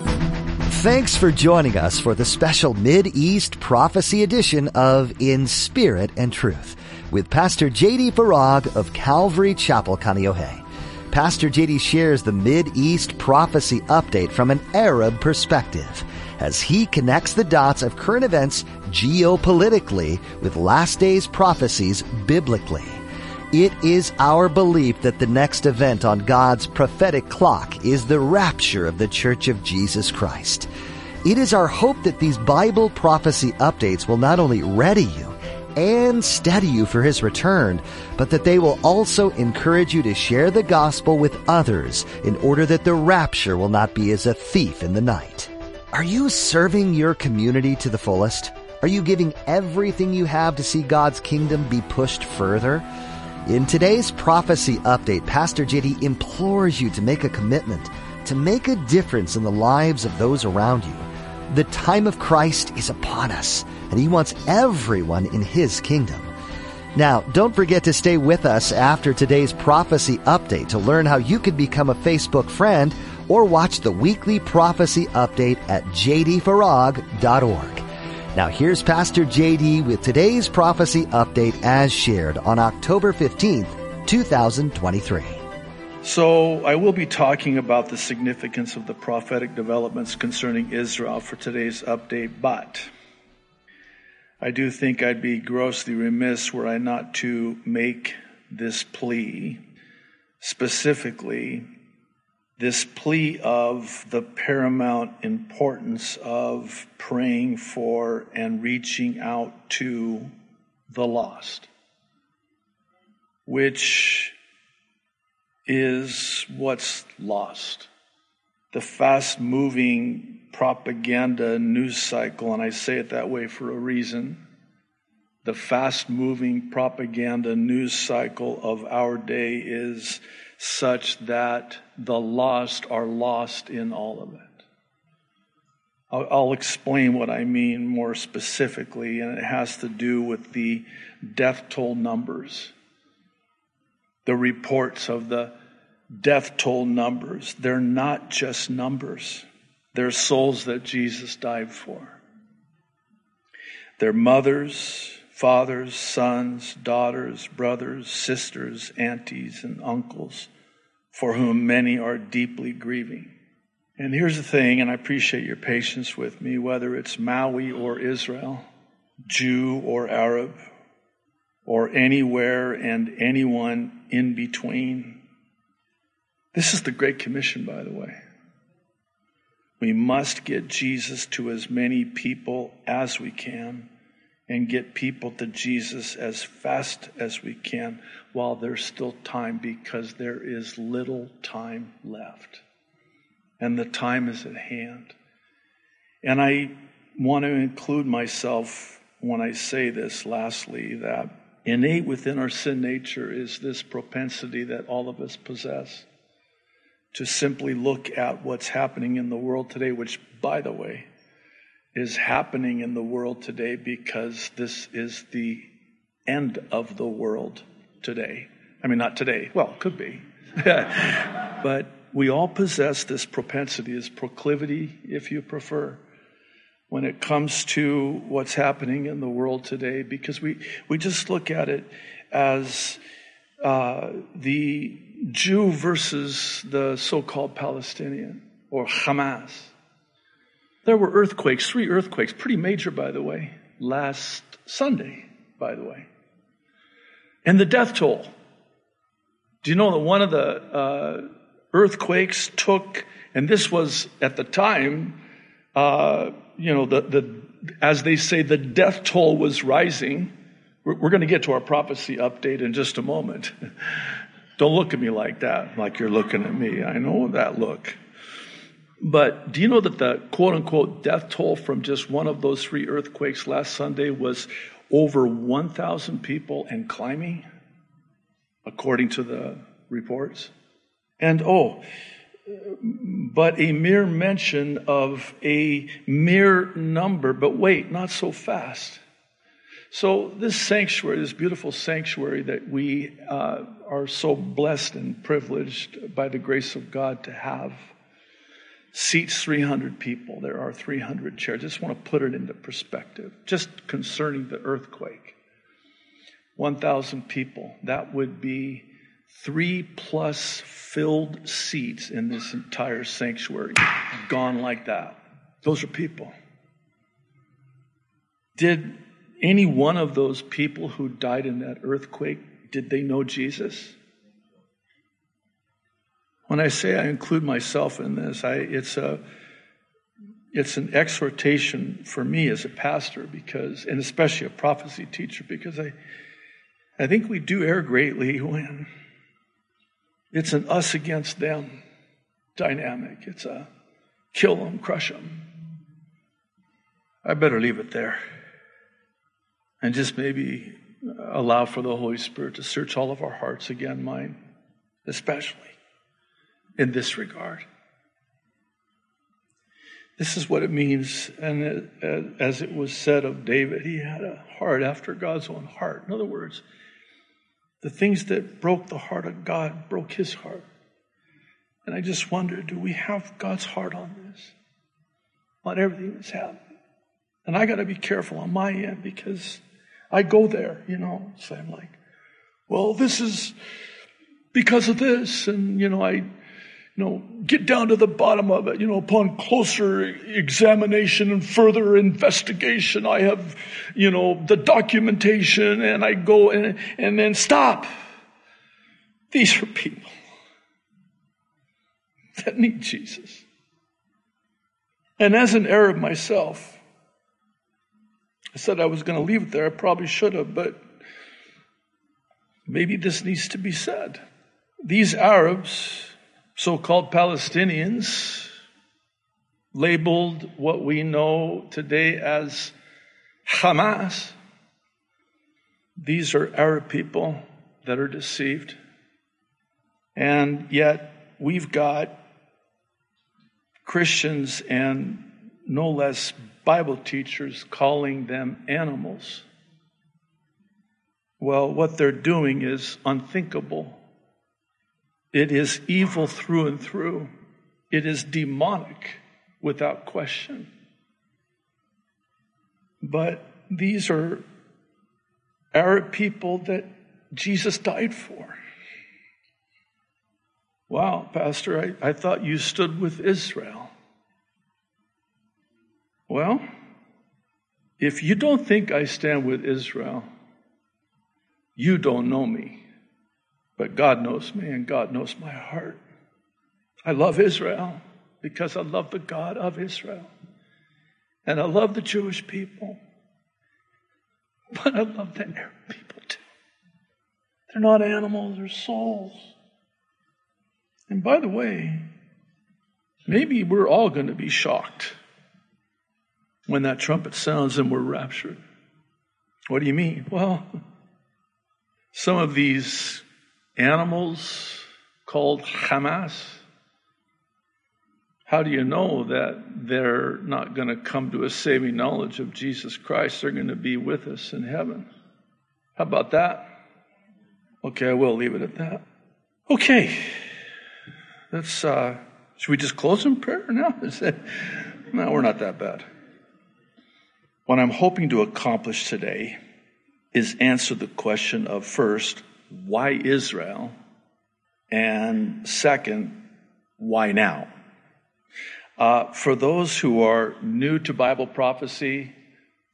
Thanks for joining us for the special Mid-East Prophecy edition of In Spirit and Truth with Pastor J.D. Farag of Calvary Chapel, Kaneohe. Pastor J.D. shares the Mid-East Prophecy update from an Arab perspective as he connects the dots of current events geopolitically with last days prophecies biblically. It is our belief that the next event on God's prophetic clock is the rapture of the Church of Jesus Christ. It is our hope that these Bible prophecy updates will not only ready you and steady you for His return, but that they will also encourage you to share the gospel with others in order that the rapture will not be as a thief in the night. Are you serving your community to the fullest? Are you giving everything you have to see God's kingdom be pushed further? In today's prophecy update, Pastor JD implores you to make a commitment to make a difference in the lives of those around you. The time of Christ is upon us, and He wants everyone in His kingdom. Now, don't forget to stay with us after today's prophecy update to learn how you can become a Facebook friend or watch the weekly prophecy update at jdfarag.org. Now here's Pastor JD with today's prophecy update as shared on October 15th, 2023. So I will be talking about the significance of the prophetic developments concerning Israel for today's update, but I do think I'd be grossly remiss were I not to make this plea specifically this plea of the paramount importance of praying for and reaching out to the lost, which is what's lost. The fast moving propaganda news cycle, and I say it that way for a reason. The fast moving propaganda news cycle of our day is such that the lost are lost in all of it. I'll, I'll, explain what I mean more specifically, and it has to do with the death toll numbers. The reports of the death toll numbers. They're not just numbers, they're souls that Jesus died for. They're mothers, fathers, sons, daughters, brothers, sisters, aunties, and uncles, for whom many are deeply grieving. And here's the thing, and I appreciate your patience with me, whether it's Maui or Israel, Jew or Arab, or anywhere and anyone in between. This is the Great Commission, by the way. We must get Jesus to as many people as we can and get people to Jesus as fast as we can while there's still time because there is little time left. And the time is at hand. And I want to include myself when I say this, lastly, that innate within our sin nature is this propensity that all of us possess to simply look at what's happening in the world today, which, by the way, is happening in the world today because this is the end of the world today. I mean, not today. Well, could be. but we all possess this propensity, this proclivity, if you prefer, when it comes to what's happening in the world today, because we, we just look at it as uh, the Jew versus the so called Palestinian or Hamas. There were earthquakes, three earthquakes, pretty major, by the way, last Sunday, by the way. And the death toll. Do you know that one of the uh, earthquakes took, and this was at the time, uh, you know, the, the, as they say, the death toll was rising. We're, we're going to get to our prophecy update in just a moment. Don't look at me like that, like you're looking at me. I know that look. But do you know that the quote unquote death toll from just one of those three earthquakes last Sunday was over 1,000 people and climbing, according to the reports? And oh, but a mere mention of a mere number, but wait, not so fast. So, this sanctuary, this beautiful sanctuary that we uh, are so blessed and privileged by the grace of God to have, seats 300 people. There are 300 chairs. I just want to put it into perspective, just concerning the earthquake. 1,000 people. That would be three plus filled seats in this entire sanctuary gone like that. Those are people. Did any one of those people who died in that earthquake, did they know Jesus? When I say I include myself in this, I, it's a it's an exhortation for me as a pastor because, and especially a prophecy teacher, because I, I think we do err greatly when it's an us against them dynamic. It's a kill them, crush them. I better leave it there and just maybe allow for the Holy Spirit to search all of our hearts again, mine especially in this regard. This is what it means. And uh, as it was said of David, he had a heart after God's own heart. In other words, the things that broke the heart of God broke his heart. And I just wonder do we have God's heart on this? On everything that's happening? And I got to be careful on my end because I go there, you know. So I'm like, well, this is because of this. And, you know, I, you know, get down to the bottom of it. You know, upon closer examination and further investigation, I have, you know, the documentation and I go and, and then stop. These are people that need Jesus. And as an Arab myself, I said I was going to leave it there. I probably should have, but maybe this needs to be said. These Arabs, so called Palestinians, labeled what we know today as Hamas, these are Arab people that are deceived. And yet we've got Christians and no less Bible teachers calling them animals. Well, what they're doing is unthinkable. It is evil through and through. It is demonic without question. But these are Arab people that Jesus died for. Wow, Pastor, I, I thought you stood with Israel. Well, if you don't think I stand with Israel, you don't know me. But God knows me and God knows my heart. I love Israel because I love the God of Israel. And I love the Jewish people. But I love the Arab people too. They're not animals, they're souls. And by the way, maybe we're all going to be shocked when that trumpet sounds and we're raptured. What do you mean? Well, some of these animals called Hamas, how do you know that they're not going to come to a saving knowledge of Jesus Christ? They're going to be with us in heaven. How about that? Okay, I will leave it at that. Okay. Let's, uh, should we just close in prayer now? no, we're not that bad. What I'm hoping to accomplish today is answer the question of first, why Israel? And second, why now? Uh, for those who are new to Bible prophecy,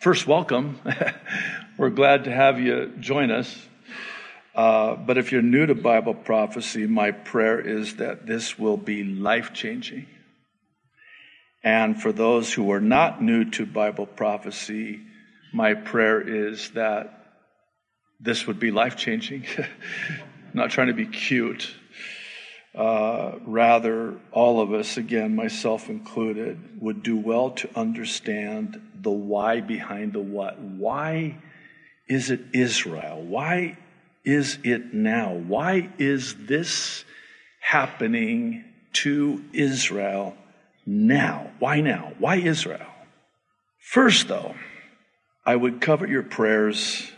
first, welcome. We're glad to have you join us. Uh, but if you're new to Bible prophecy, my prayer is that this will be life changing. And for those who are not new to Bible prophecy, my prayer is that this would be life changing. not trying to be cute. Uh, rather, all of us, again, myself included, would do well to understand the why behind the what. Why is it Israel? Why is it now? Why is this happening to Israel now. Why now? Why Israel? First, though, I would cover your prayers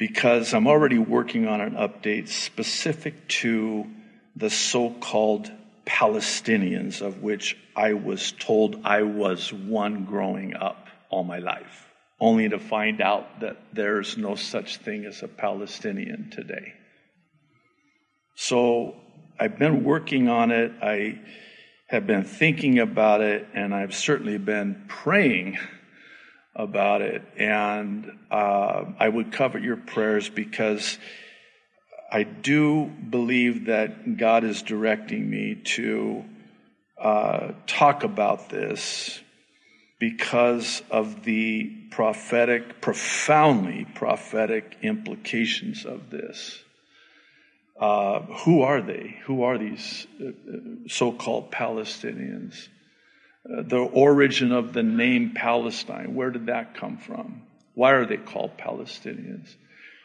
because I'm already working on an update specific to the so called Palestinians, of which I was told I was one growing up all my life, only to find out that there's no such thing as a Palestinian today. So I've been working on it. I have been thinking about it, and I've certainly been praying about it. And uh, I would covet your prayers because I do believe that God is directing me to uh, talk about this because of the prophetic, profoundly prophetic implications of this. Uh, who are they? Who are these uh, so called Palestinians? The origin of the name Palestine, where did that come from? Why are they called Palestinians?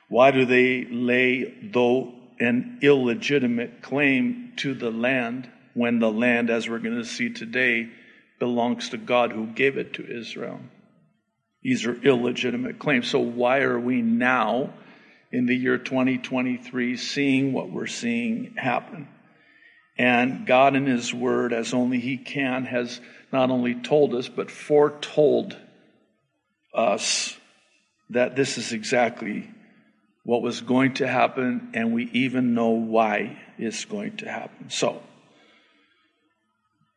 Why do they lay, though an illegitimate claim to the land, when the land, as we're going to see today, belongs to God who gave it to Israel? These are illegitimate claims. So, why are we now, in the year 2023, seeing what we're seeing happen? And God, in His Word, as only He can, has not only told us, but foretold us that this is exactly what was going to happen, and we even know why it's going to happen. So,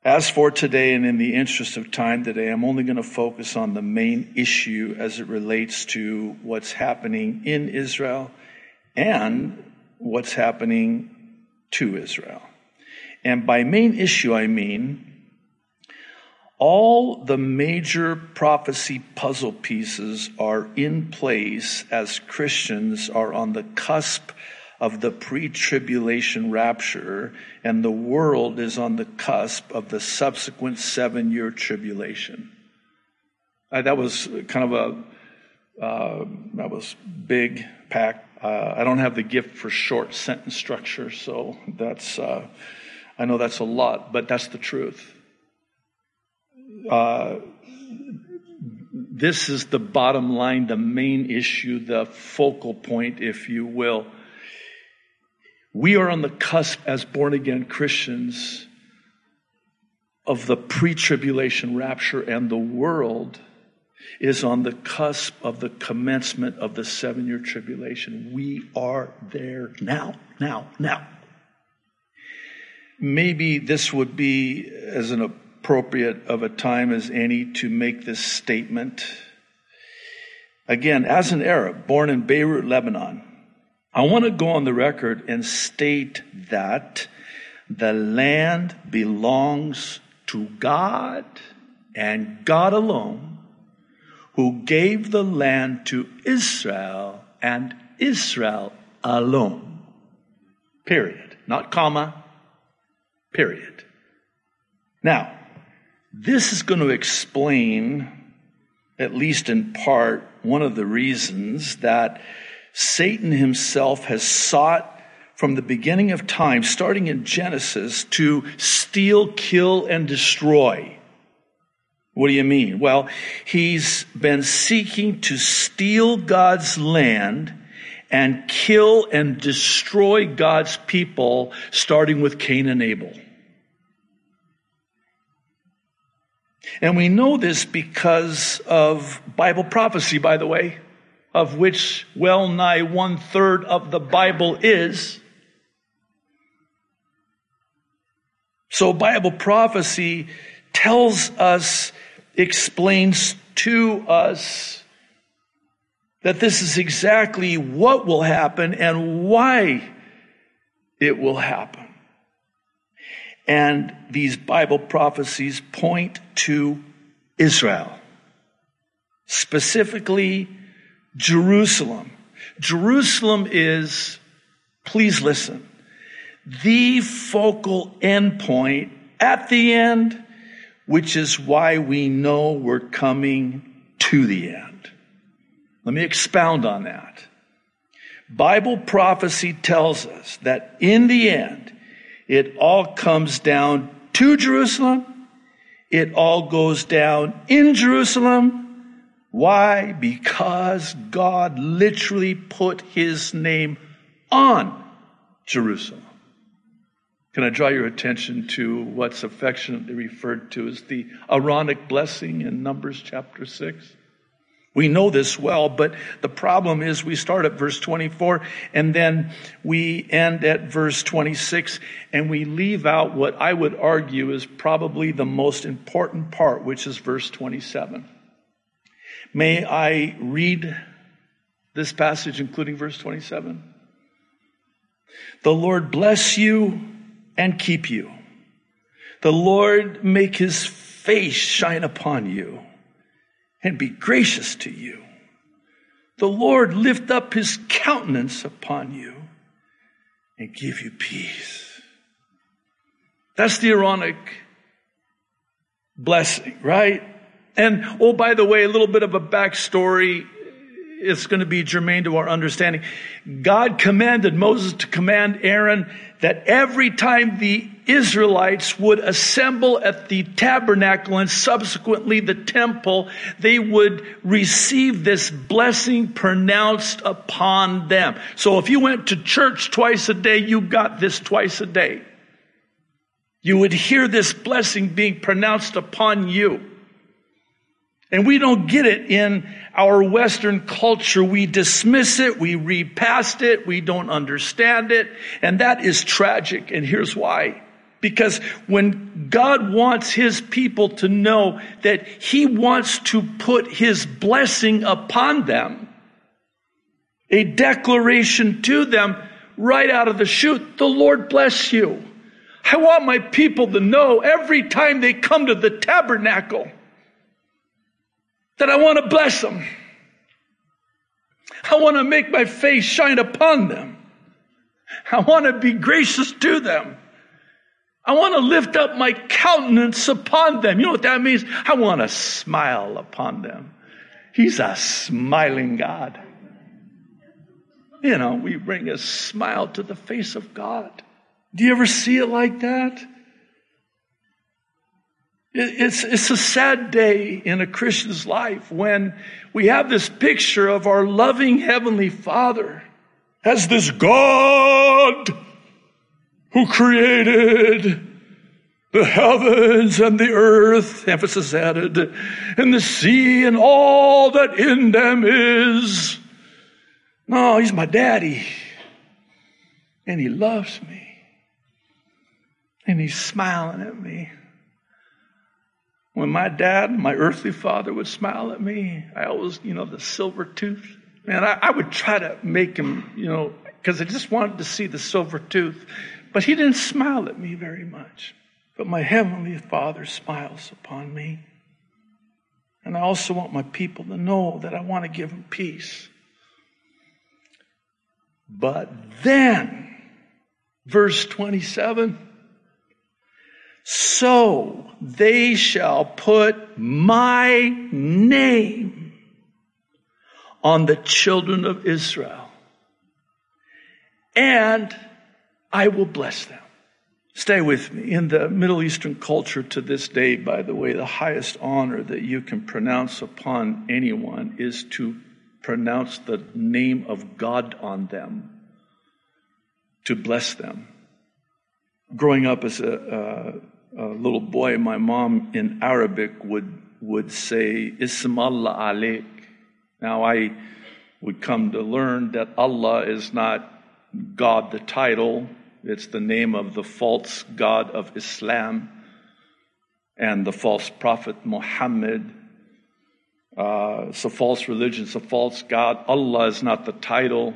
as for today, and in the interest of time today, I'm only going to focus on the main issue as it relates to what's happening in Israel and what's happening to Israel. And by main issue, I mean all the major prophecy puzzle pieces are in place as Christians are on the cusp of the pre tribulation rapture, and the world is on the cusp of the subsequent seven year tribulation. Uh, that was kind of a, uh, that was big, pack. Uh, I don't have the gift for short sentence structure, so that's, uh, I know that's a lot, but that's the truth. Uh, this is the bottom line, the main issue, the focal point, if you will. We are on the cusp as born again Christians of the pre tribulation rapture, and the world is on the cusp of the commencement of the seven year tribulation. We are there now, now, now. Maybe this would be as an appropriate of a time as any to make this statement. Again, as an Arab born in Beirut, Lebanon, I want to go on the record and state that the land belongs to God and God alone, who gave the land to Israel and Israel alone. Period. Not comma. Period. Now, this is going to explain, at least in part, one of the reasons that Satan himself has sought from the beginning of time, starting in Genesis, to steal, kill, and destroy. What do you mean? Well, he's been seeking to steal God's land and kill and destroy God's people, starting with Cain and Abel. And we know this because of Bible prophecy, by the way, of which well nigh one third of the Bible is. So Bible prophecy tells us, explains to us that this is exactly what will happen and why it will happen. And these Bible prophecies point to Israel, specifically Jerusalem. Jerusalem is, please listen, the focal endpoint at the end, which is why we know we're coming to the end. Let me expound on that. Bible prophecy tells us that in the end, it all comes down to Jerusalem. It all goes down in Jerusalem. Why? Because God literally put his name on Jerusalem. Can I draw your attention to what's affectionately referred to as the Aaronic blessing in Numbers chapter 6? We know this well, but the problem is we start at verse 24 and then we end at verse 26 and we leave out what I would argue is probably the most important part, which is verse 27. May I read this passage, including verse 27? The Lord bless you and keep you. The Lord make his face shine upon you and be gracious to you. The Lord lift up his countenance upon you and give you peace. That's the Aaronic blessing, right? And oh, by the way, a little bit of a backstory it's going to be germane to our understanding. God commanded Moses to command Aaron that every time the Israelites would assemble at the tabernacle and subsequently the temple, they would receive this blessing pronounced upon them. So if you went to church twice a day, you got this twice a day. You would hear this blessing being pronounced upon you. And we don't get it in our Western culture. We dismiss it. We read past it. We don't understand it. And that is tragic. And here's why. Because when God wants His people to know that He wants to put His blessing upon them, a declaration to them right out of the chute, the Lord bless you. I want my people to know every time they come to the tabernacle that I want to bless them. I want to make my face shine upon them. I want to be gracious to them. I want to lift up my countenance upon them. You know what that means? I want to smile upon them. He's a smiling God. You know, we bring a smile to the face of God. Do you ever see it like that? It's, it's a sad day in a Christian's life when we have this picture of our loving Heavenly Father as this God who created the heavens and the earth, emphasis added, and the sea and all that in them is. No, He's my daddy. And He loves me. And He's smiling at me. When my dad, my earthly father, would smile at me, I always, you know, the silver tooth. Man, I, I would try to make him, you know, because I just wanted to see the silver tooth. But he didn't smile at me very much. But my heavenly father smiles upon me. And I also want my people to know that I want to give them peace. But then, verse 27, so they shall put my name on the children of Israel, and I will bless them. Stay with me. In the Middle Eastern culture to this day, by the way, the highest honor that you can pronounce upon anyone is to pronounce the name of God on them, to bless them. Growing up as a, uh, a little boy, my mom in Arabic would, would say, Ism Allah alik. Now I would come to learn that Allah is not God the title, it's the name of the false God of Islam and the false prophet Muhammad. Uh, it's a false religion, it's a false God. Allah is not the title,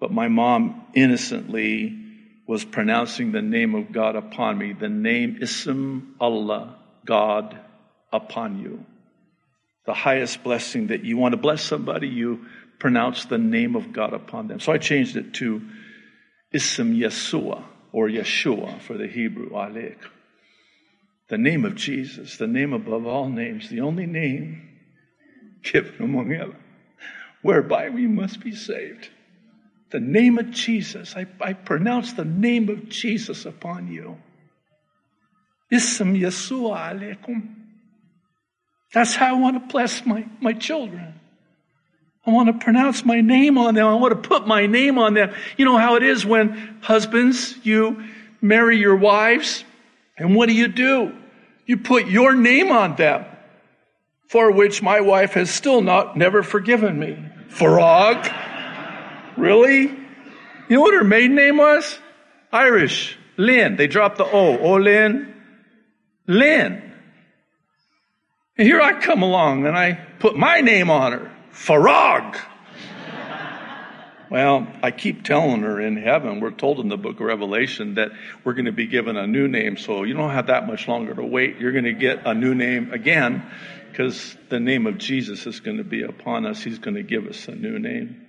but my mom innocently was pronouncing the name of God upon me, the name Ism Allah, God upon you. The highest blessing that you want to bless somebody, you pronounce the name of God upon them. So I changed it to Ism Yeshua or Yeshua for the Hebrew, Alik. The name of Jesus, the name above all names, the only name given among heaven, whereby we must be saved the name of Jesus. I, I pronounce the name of Jesus upon you. Ism Yeshua alaikum. That's how I want to bless my, my children. I want to pronounce my name on them. I want to put my name on them. You know how it is when husbands, you marry your wives, and what do you do? You put your name on them, for which my wife has still not never forgiven me. Farag? Really? You know what her maiden name was? Irish. Lynn. They dropped the O. Oh, Lynn. Lynn. And here I come along and I put my name on her. Farag. Well, I keep telling her in heaven, we're told in the book of Revelation that we're going to be given a new name, so you don't have that much longer to wait. You're going to get a new name again because the name of Jesus is going to be upon us. He's going to give us a new name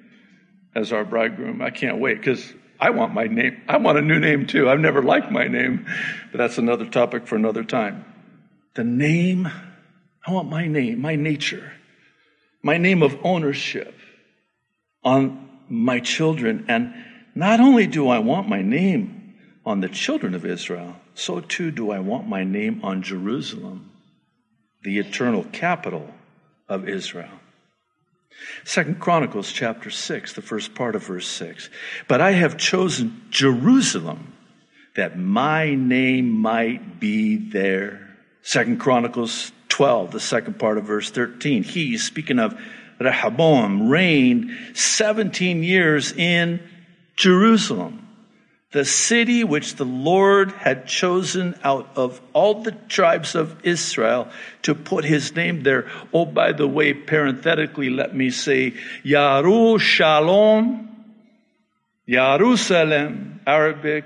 as our bridegroom. I can't wait because I want my name. I want a new name too. I've never liked my name, but that's another topic for another time. The name, I want my name, my nature, my name of ownership on my children. And not only do I want my name on the children of Israel, so too do I want my name on Jerusalem, the eternal capital of Israel. Second Chronicles chapter 6, the first part of verse 6. But I have chosen Jerusalem that my name might be there. Second Chronicles 12, the second part of verse 13. He, speaking of Rehoboam reigned 17 years in Jerusalem, the city which the Lord had chosen out of all the tribes of Israel to put his name there. Oh, by the way, parenthetically, let me say, Yaru Shalom, Jerusalem, Arabic,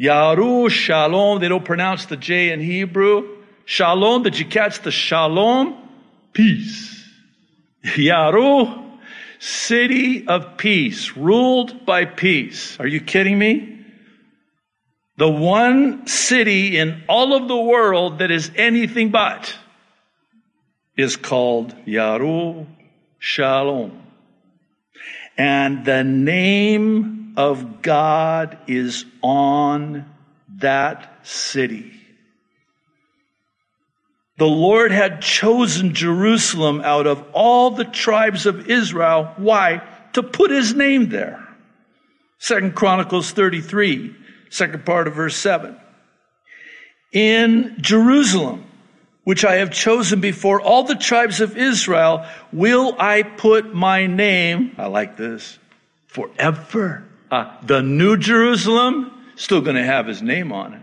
Yaru Shalom, they don't pronounce the J in Hebrew. Shalom, did you catch the Shalom? Peace. Yaru, city of peace, ruled by peace. Are you kidding me? The one city in all of the world that is anything but is called Yaru Shalom. And the name of God is on that city. The Lord had chosen Jerusalem out of all the tribes of Israel. Why? To put his name there. Second Chronicles 33, second part of verse 7. In Jerusalem, which I have chosen before all the tribes of Israel, will I put my name, I like this, forever. Uh, the new Jerusalem, still going to have his name on it.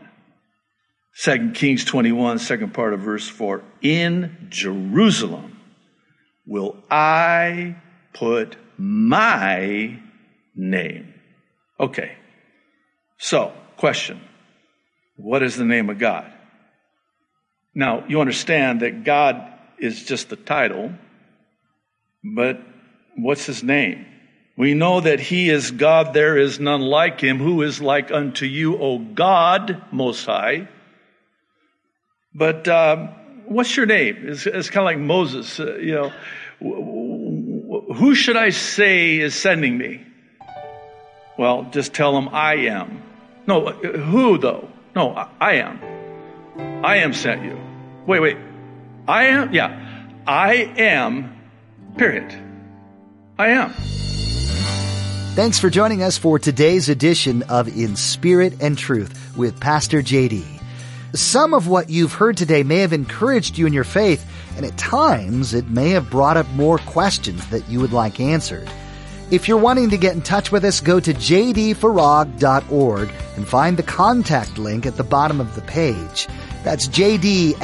Second Kings 21, second part of verse 4. In Jerusalem will I put my name. Okay. So, question. What is the name of God? Now, you understand that God is just the title, but what's his name? We know that he is God, there is none like him. Who is like unto you, O God, Most High? But um, what's your name? It's, it's kind of like Moses, uh, you know. Who should I say is sending me? Well, just tell them I am. No, uh, who though? No, I am. I am sent you. Wait, wait. I am? Yeah. I am, period. I am. Thanks for joining us for today's edition of In Spirit and Truth with Pastor JD. Some of what you've heard today may have encouraged you in your faith, and at times it may have brought up more questions that you would like answered. If you're wanting to get in touch with us, go to jdfarag.org and find the contact link at the bottom of the page. That's jdfarag.org.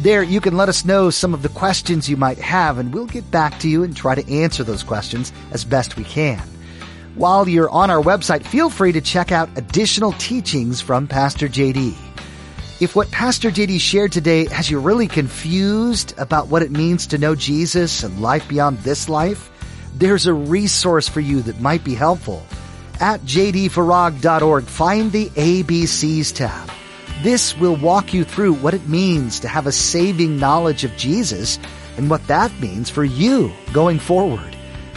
There, you can let us know some of the questions you might have, and we'll get back to you and try to answer those questions as best we can. While you're on our website, feel free to check out additional teachings from Pastor JD. If what Pastor JD shared today has you really confused about what it means to know Jesus and life beyond this life, there's a resource for you that might be helpful. At jdfarag.org, find the ABCs tab. This will walk you through what it means to have a saving knowledge of Jesus and what that means for you going forward.